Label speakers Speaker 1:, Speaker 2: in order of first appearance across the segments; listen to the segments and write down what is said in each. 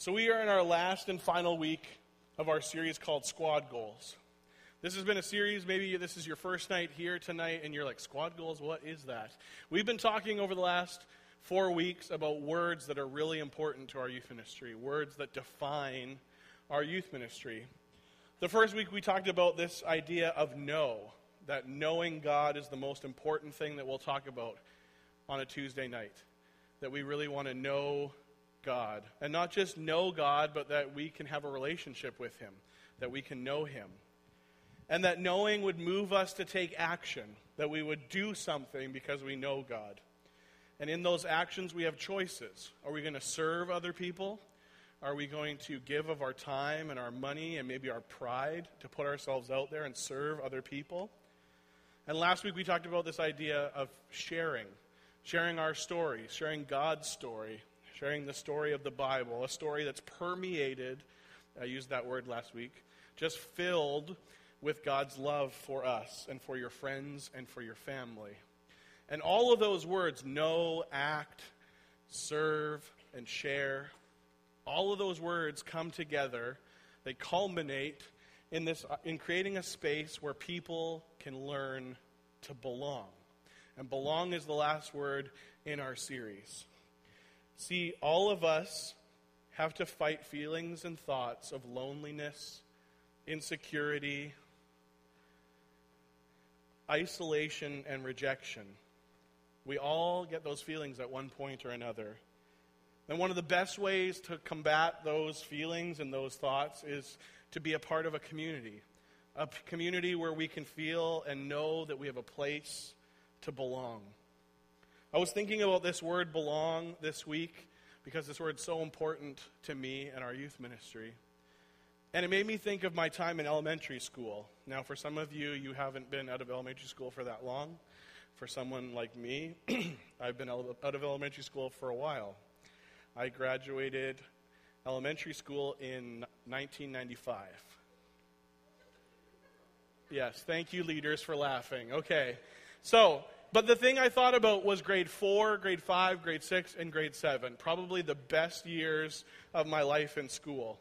Speaker 1: So, we are in our last and final week of our series called Squad Goals. This has been a series, maybe this is your first night here tonight, and you're like, Squad Goals, what is that? We've been talking over the last four weeks about words that are really important to our youth ministry, words that define our youth ministry. The first week we talked about this idea of know, that knowing God is the most important thing that we'll talk about on a Tuesday night. That we really want to know God. And not just know God, but that we can have a relationship with Him, that we can know Him. And that knowing would move us to take action, that we would do something because we know God. And in those actions, we have choices. Are we going to serve other people? Are we going to give of our time and our money and maybe our pride to put ourselves out there and serve other people? And last week we talked about this idea of sharing, sharing our story, sharing God's story, sharing the story of the Bible, a story that's permeated, I used that word last week, just filled with God's love for us and for your friends and for your family. And all of those words know, act, serve, and share all of those words come together. They culminate in, this, uh, in creating a space where people can learn to belong. And belong is the last word in our series. See, all of us have to fight feelings and thoughts of loneliness, insecurity, isolation, and rejection. We all get those feelings at one point or another. And one of the best ways to combat those feelings and those thoughts is to be a part of a community. A community where we can feel and know that we have a place to belong. I was thinking about this word belong this week because this word's so important to me and our youth ministry. And it made me think of my time in elementary school. Now, for some of you, you haven't been out of elementary school for that long. For someone like me, I've been out of elementary school for a while. I graduated elementary school in 1995. Yes, thank you, leaders, for laughing. Okay. So, but the thing I thought about was grade four, grade five, grade six, and grade seven. Probably the best years of my life in school.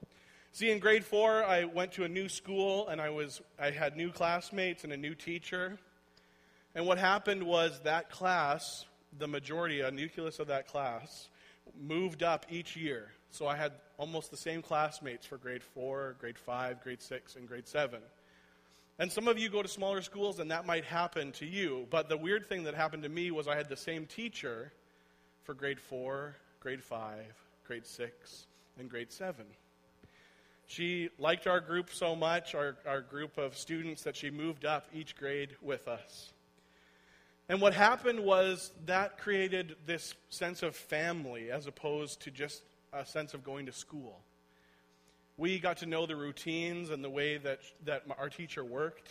Speaker 1: See, in grade four, I went to a new school and I, was, I had new classmates and a new teacher. And what happened was that class, the majority, a nucleus of that class, moved up each year. So I had almost the same classmates for grade four, grade five, grade six, and grade seven. And some of you go to smaller schools, and that might happen to you. But the weird thing that happened to me was I had the same teacher for grade four, grade five, grade six, and grade seven. She liked our group so much, our, our group of students, that she moved up each grade with us. And what happened was that created this sense of family as opposed to just a sense of going to school we got to know the routines and the way that, that our teacher worked.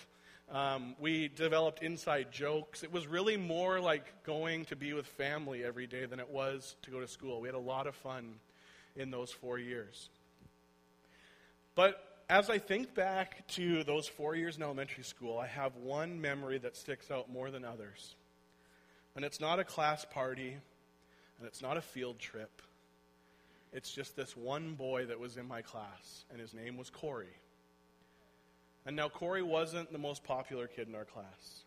Speaker 1: Um, we developed inside jokes. It was really more like going to be with family every day than it was to go to school. We had a lot of fun in those four years. But as I think back to those four years in elementary school, I have one memory that sticks out more than others. And it's not a class party, and it's not a field trip. It's just this one boy that was in my class, and his name was Corey. And now, Corey wasn't the most popular kid in our class.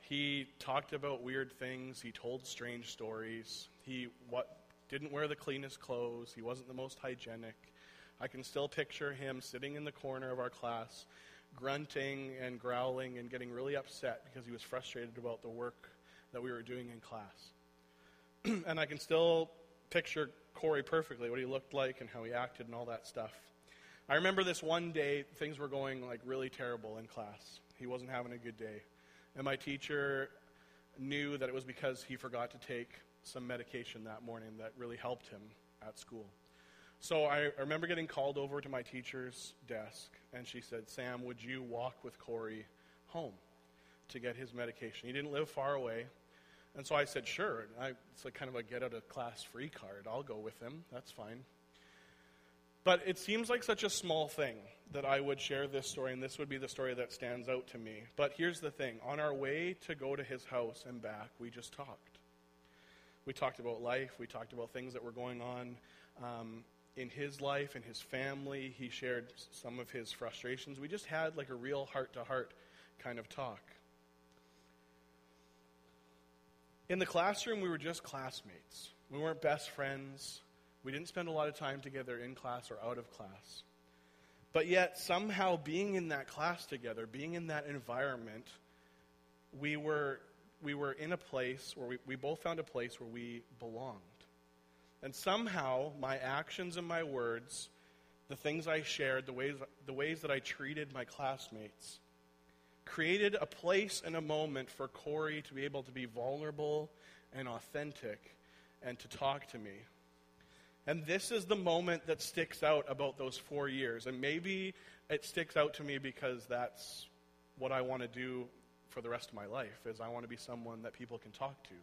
Speaker 1: He talked about weird things, he told strange stories, he what, didn't wear the cleanest clothes, he wasn't the most hygienic. I can still picture him sitting in the corner of our class, grunting and growling and getting really upset because he was frustrated about the work that we were doing in class. and I can still picture Corey perfectly, what he looked like and how he acted and all that stuff. I remember this one day, things were going like really terrible in class. He wasn't having a good day. And my teacher knew that it was because he forgot to take some medication that morning that really helped him at school. So I, remember getting called over to my teacher's desk, and she said, Sam, would you walk with Corey home to get his medication? He didn't live far away. And so I said, sure. I, it's like kind of a get out of class free card. I'll go with him. That's fine. But it seems like such a small thing that I would share this story, and this would be the story that stands out to me. But here's the thing on our way to go to his house and back, we just talked. We talked about life, we talked about things that were going on um, in his life and his family. He shared some of his frustrations. We just had like a real heart to heart kind of talk. In the classroom, we were just classmates. We weren't best friends. We didn't spend a lot of time together in class or out of class. But yet, somehow, being in that class together, being in that environment, we were, we were in a place where we, we both found a place where we belonged. And somehow, my actions and my words, the things I shared, the ways, the ways that I treated my classmates, created a place and a moment for Corey to be able to be vulnerable and authentic and to talk to me. And this is the moment that sticks out about those four years. And maybe it sticks out to me because that's what I want to do for the rest of my life is I want to be someone that people can talk to,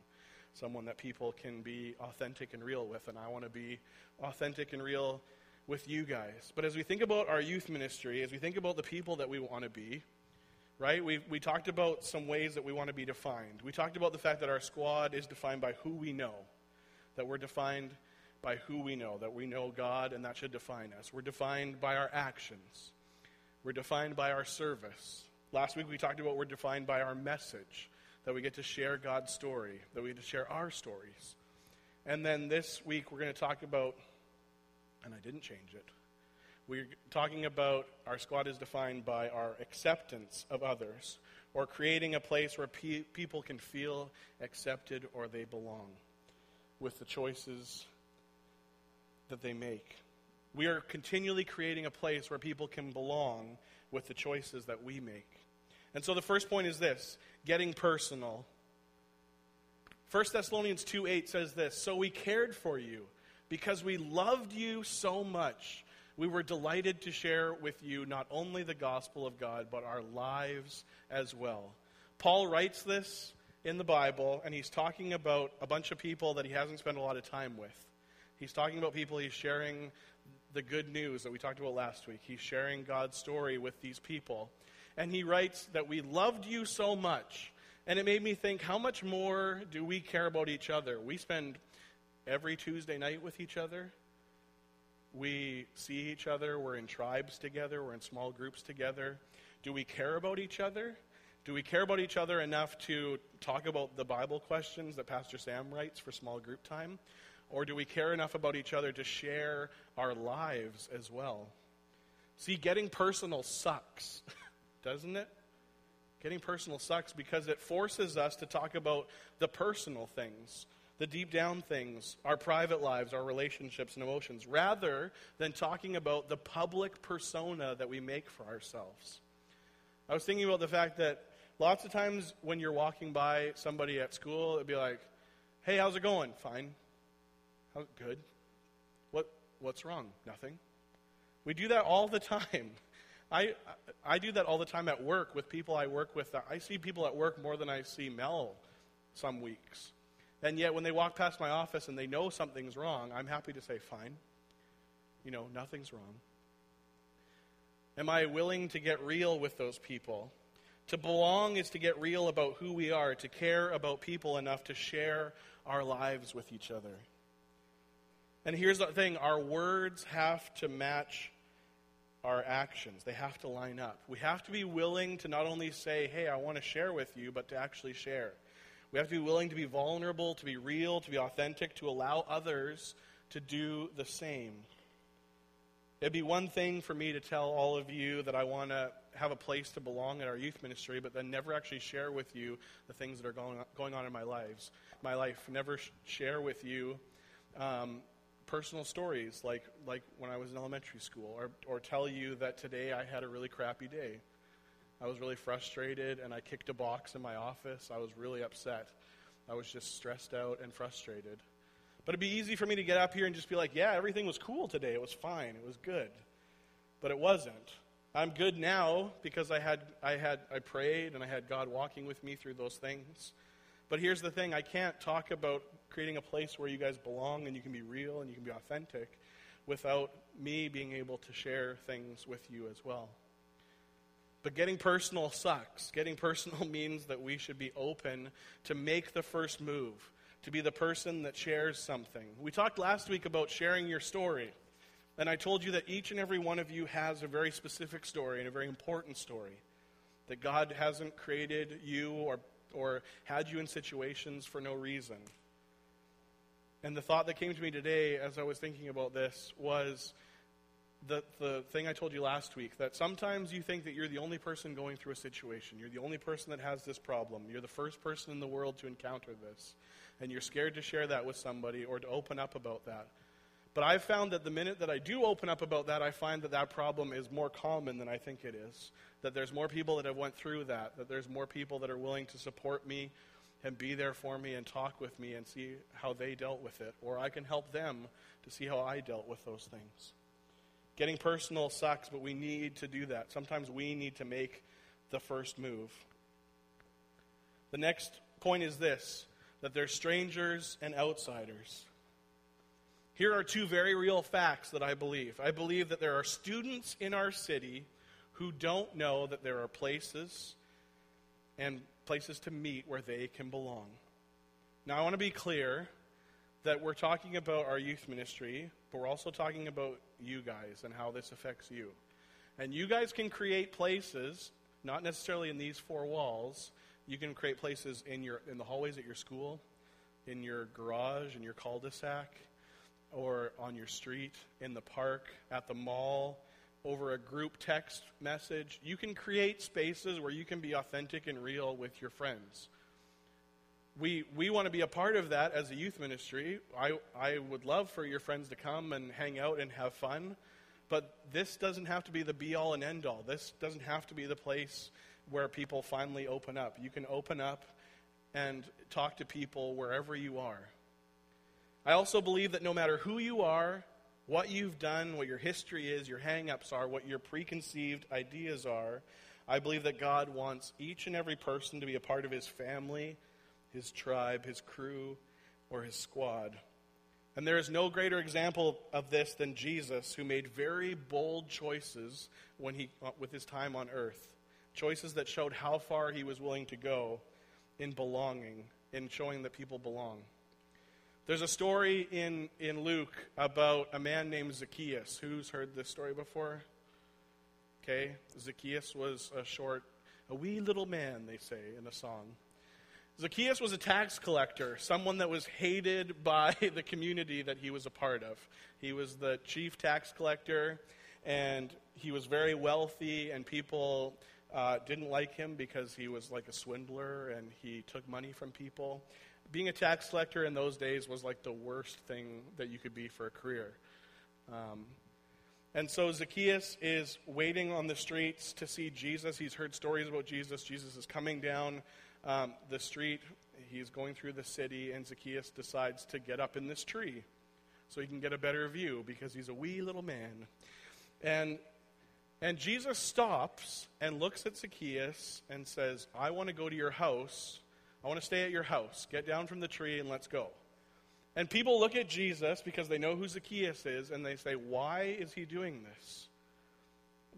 Speaker 1: someone that people can be authentic and real with. And I want to be authentic and real with you guys. But as we think about our youth ministry, as we think about the people that we want to be, right? We, we talked about some ways that we want to be defined. We talked about the fact that our squad is defined by who we know, that we're defined by who we know, that we know God, and that should define us. We're defined by our actions, we're defined by our service. Last week we talked about we're defined by our message, that we get to share God's story, that we get to share our stories. And then this week we're going to talk about, and I didn't change it. We're talking about our squad is defined by our acceptance of others, or creating a place where pe- people can feel accepted or they belong with the choices that they make. We are continually creating a place where people can belong with the choices that we make. And so the first point is this getting personal. 1 Thessalonians 2 8 says this So we cared for you because we loved you so much. We were delighted to share with you not only the gospel of God, but our lives as well. Paul writes this in the Bible, and he's talking about a bunch of people that he hasn't spent a lot of time with. He's talking about people, he's sharing the good news that we talked about last week. He's sharing God's story with these people. And he writes that we loved you so much. And it made me think, how much more do we care about each other? We spend every Tuesday night with each other. We see each other. We're in tribes together. We're in small groups together. Do we care about each other? Do we care about each other enough to talk about the Bible questions that Pastor Sam writes for small group time? Or do we care enough about each other to share our lives as well? See, getting personal sucks, doesn't it? Getting personal sucks because it forces us to talk about the personal things, the deep down things, our private lives, our relationships and emotions, rather than talking about the public persona that we make for ourselves. I was thinking about the fact that lots of times when you're walking by somebody at school, it'd be like, hey, how's it going? Fine. Oh, good. What, what's wrong? Nothing. We do that all the time. I, I do that all the time at work with people I work with. I see people at work more than I see Mel some weeks. And yet, when they walk past my office and they know something's wrong, I'm happy to say, fine. You know, nothing's wrong. Am I willing to get real with those people? To belong is to get real about who we are, to care about people enough to share our lives with each other. And here's the thing our words have to match our actions, they have to line up. We have to be willing to not only say, hey, I want to share with you, but to actually share. We have to be willing to be vulnerable, to be real, to be authentic, to allow others to do the same. It'd be one thing for me to tell all of you that I want to have a place to belong in our youth ministry, but then never actually share with you the things that are going on, going on in my lives, my life. Never sh- share with you um, personal stories like, like when I was in elementary school, or, or tell you that today I had a really crappy day. I was really frustrated and I kicked a box in my office. I was really upset. I was just stressed out and frustrated. But it'd be easy for me to get up here and just be like, yeah, everything was cool today. It was fine. It was good. But it wasn't. I'm good now because I had I had I prayed and I had God walking with me through those things. But here's the thing, I can't talk about creating a place where you guys belong and you can be real and you can be authentic without me being able to share things with you as well. But getting personal sucks. Getting personal means that we should be open to make the first move, to be the person that shares something. We talked last week about sharing your story. And I told you that each and every one of you has a very specific story and a very important story. That God hasn't created you or, or had you in situations for no reason. And the thought that came to me today as I was thinking about this was the, the thing I told you last week that sometimes you think that you're the only person going through a situation. You're the only person that has this problem. You're the first person in the world to encounter this. And you're scared to share that with somebody or to open up about that. But I've found that the minute that I do open up about that, I find that that problem is more common than I think it is. That there's more people that have went through that. That there's more people that are willing to support me and be there for me and talk with me and see how they dealt with it. Or I can help them to see how I dealt with those things. Getting personal sucks, but we need to do that. Sometimes we need to make the first move. The next point is this that there's strangers and outsiders. Here are two very real facts that I believe. I believe that there are students in our city who don't know that there are places and places to meet where they can belong. Now, I want to be clear that we're talking about our youth ministry, but we're also talking about you guys and how this affects you. And you guys can create places, not necessarily in these four walls. You can create places in your in the hallways at your school, in your garage, in your cul-de-sac, or on your street, in the park, at the mall, over a group text message. You can create spaces where you can be authentic and real with your friends. We, we want to be a part of that as a youth ministry. I, I would love for your friends to come and hang out and have fun, but this doesn't have to be the be all and end all. This doesn't have to be the place where people finally open up. You can open up and talk to people wherever you are. I also believe that no matter who you are, what you've done, what your history is, your hang ups are, what your preconceived ideas are, I believe that God wants each and every person to be a part of his family, his tribe, his crew, or his squad. And there is no greater example of this than Jesus, who made very bold choices when he, uh, with his time on earth. Choices that showed how far he was willing to go in belonging, in showing that people belong. There's a story in, in Luke about a man named Zacchaeus. Who's heard this story before? Okay, Zacchaeus was a short, a wee little man, they say in a song. Zacchaeus was a tax collector, someone that was hated by the community that he was a part of. He was the chief tax collector, and he was very wealthy, and people uh, didn't like him because he was like a swindler and he took money from people being a tax collector in those days was like the worst thing that you could be for a career. Um, and so Zacchaeus is waiting on the streets to see Jesus. He's heard stories about Jesus. Jesus is coming down um, the street. He's going through the city, and Zacchaeus decides to get up in this tree so he can get a better view because he's a wee little man. And and Jesus stops and looks at Zacchaeus and says, I want to go to your house I want to stay at your house. Get down from the tree and let's go. And people look at Jesus because they know who Zacchaeus is and they say, Why is he doing this?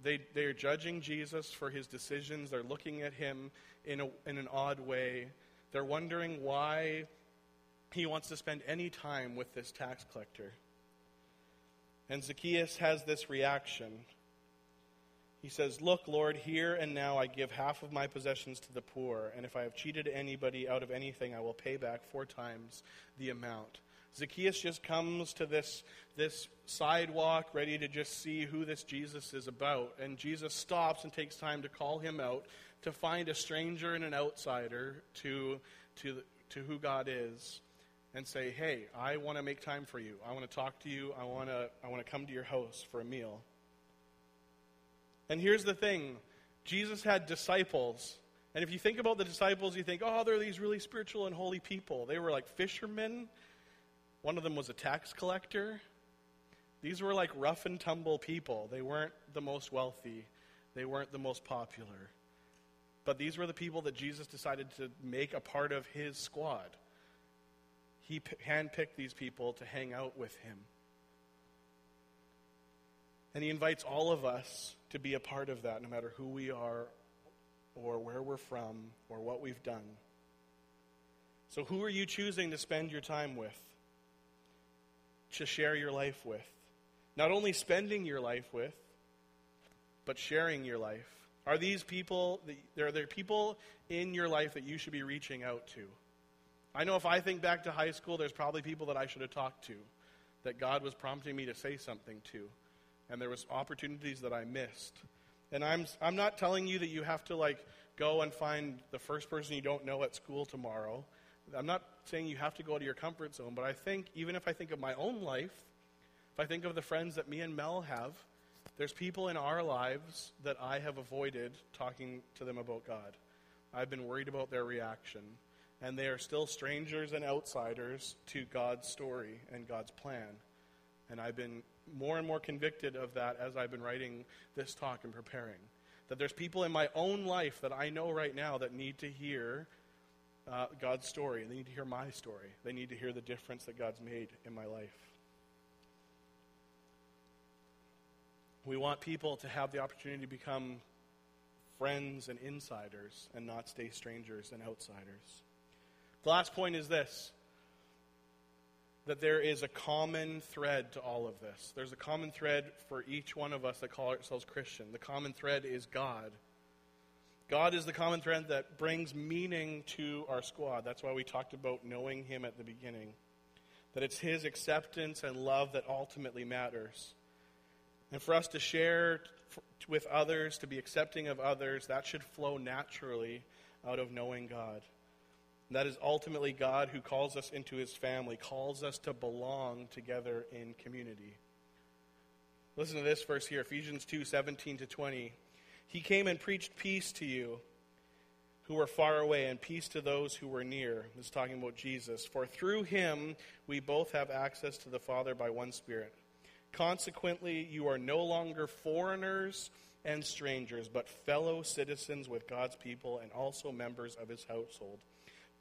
Speaker 1: They, they are judging Jesus for his decisions. They're looking at him in, a, in an odd way. They're wondering why he wants to spend any time with this tax collector. And Zacchaeus has this reaction. He says, Look, Lord, here and now I give half of my possessions to the poor, and if I have cheated anybody out of anything, I will pay back four times the amount. Zacchaeus just comes to this, this sidewalk ready to just see who this Jesus is about. And Jesus stops and takes time to call him out to find a stranger and an outsider to, to, to who God is and say, Hey, I want to make time for you. I want to talk to you. I want to, I want to come to your house for a meal. And here's the thing Jesus had disciples. And if you think about the disciples, you think, oh, they're these really spiritual and holy people. They were like fishermen. One of them was a tax collector. These were like rough and tumble people. They weren't the most wealthy, they weren't the most popular. But these were the people that Jesus decided to make a part of his squad. He handpicked these people to hang out with him. And he invites all of us to be a part of that, no matter who we are or where we're from or what we've done. So, who are you choosing to spend your time with? To share your life with? Not only spending your life with, but sharing your life. Are these people, are there people in your life that you should be reaching out to? I know if I think back to high school, there's probably people that I should have talked to, that God was prompting me to say something to, and there was opportunities that I missed. And I'm, I'm not telling you that you have to like go and find the first person you don't know at school tomorrow. I'm not saying you have to go to your comfort zone, but I think, even if I think of my own life, if I think of the friends that me and Mel have, there's people in our lives that I have avoided talking to them about God. I've been worried about their reaction. And they are still strangers and outsiders to God's story and God's plan. And I've been more and more convicted of that as I've been writing this talk and preparing. That there's people in my own life that I know right now that need to hear uh, God's story. And they need to hear my story. They need to hear the difference that God's made in my life. We want people to have the opportunity to become friends and insiders and not stay strangers and outsiders. The last point is this that there is a common thread to all of this. There's a common thread for each one of us that call ourselves Christian. The common thread is God. God is the common thread that brings meaning to our squad. That's why we talked about knowing Him at the beginning. That it's His acceptance and love that ultimately matters. And for us to share with others, to be accepting of others, that should flow naturally out of knowing God. And that is ultimately God who calls us into his family, calls us to belong together in community. Listen to this verse here Ephesians 2 17 to 20. He came and preached peace to you who were far away and peace to those who were near. This is talking about Jesus. For through him we both have access to the Father by one Spirit. Consequently, you are no longer foreigners and strangers, but fellow citizens with God's people and also members of his household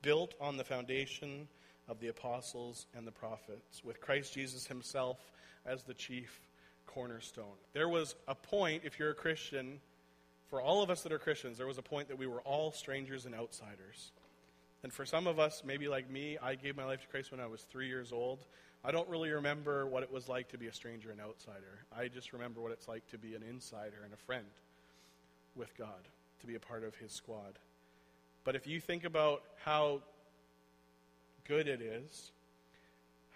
Speaker 1: built on the foundation of the apostles and the prophets, with Christ Jesus himself as the chief cornerstone. There was a point, if you're a Christian, for all of us that are Christians, there was a point that we were all strangers and outsiders. And for some of us, maybe like me, I gave my life to Christ when I was three years old. I don't really remember what it was like to be a stranger and outsider. I just remember what it's like to be an insider and a friend with God, to be a part of His squad. But if you think about how good it is,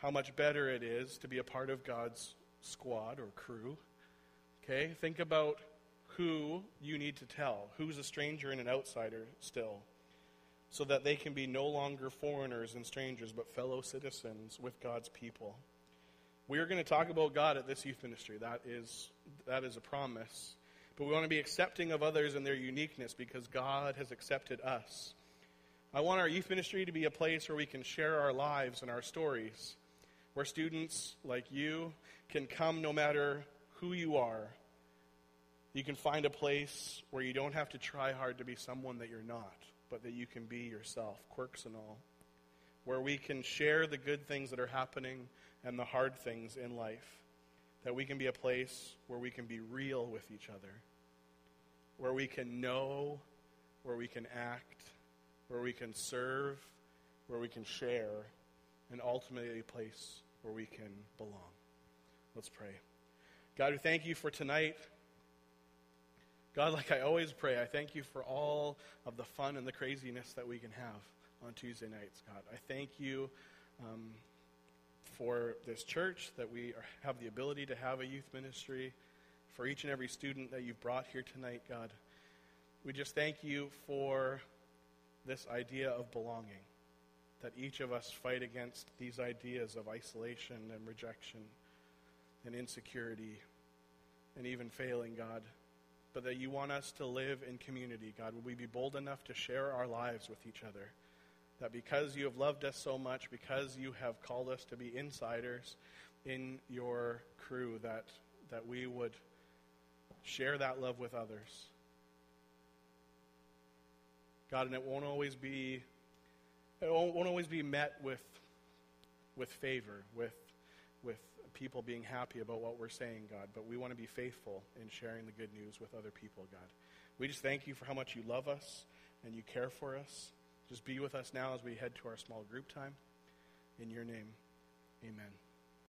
Speaker 1: how much better it is to be a part of God's squad or crew, okay, think about who you need to tell, who's a stranger and an outsider still, so that they can be no longer foreigners and strangers, but fellow citizens with God's people. We are going to talk about God at this youth ministry. That is, that is a promise. But we want to be accepting of others and their uniqueness because God has accepted us. I want our youth ministry to be a place where we can share our lives and our stories, where students like you can come no matter who you are. You can find a place where you don't have to try hard to be someone that you're not, but that you can be yourself, quirks and all. Where we can share the good things that are happening and the hard things in life. That we can be a place where we can be real with each other where we can know, where we can act, where we can serve, where we can share, and ultimately a place where we can belong. Let's pray. God, we thank you for tonight. God, like I always pray, I thank you for all of the fun and the craziness that we can have on Tuesday nights, God. I thank you um, for this church, that we are, have the ability to have a youth ministry for each and every student that you've brought here tonight, God. We just thank you for this idea of belonging, that each of us fight against these ideas of isolation and rejection and insecurity and even failing, God. But that you want us to live in community, God. Will we be bold enough to share our lives with each other? That because you have loved us so much, because you have called us to be insiders in your crew, that, that we would Share that love with others. God, and it won't always be it won't, won't always be met with with favor, with with people being happy about what we're saying, God, but we want to be faithful in sharing the good news with other people, God. We just thank you for how much you love us and you care for us. Just be with us now as we head to our small group time. In your name, amen.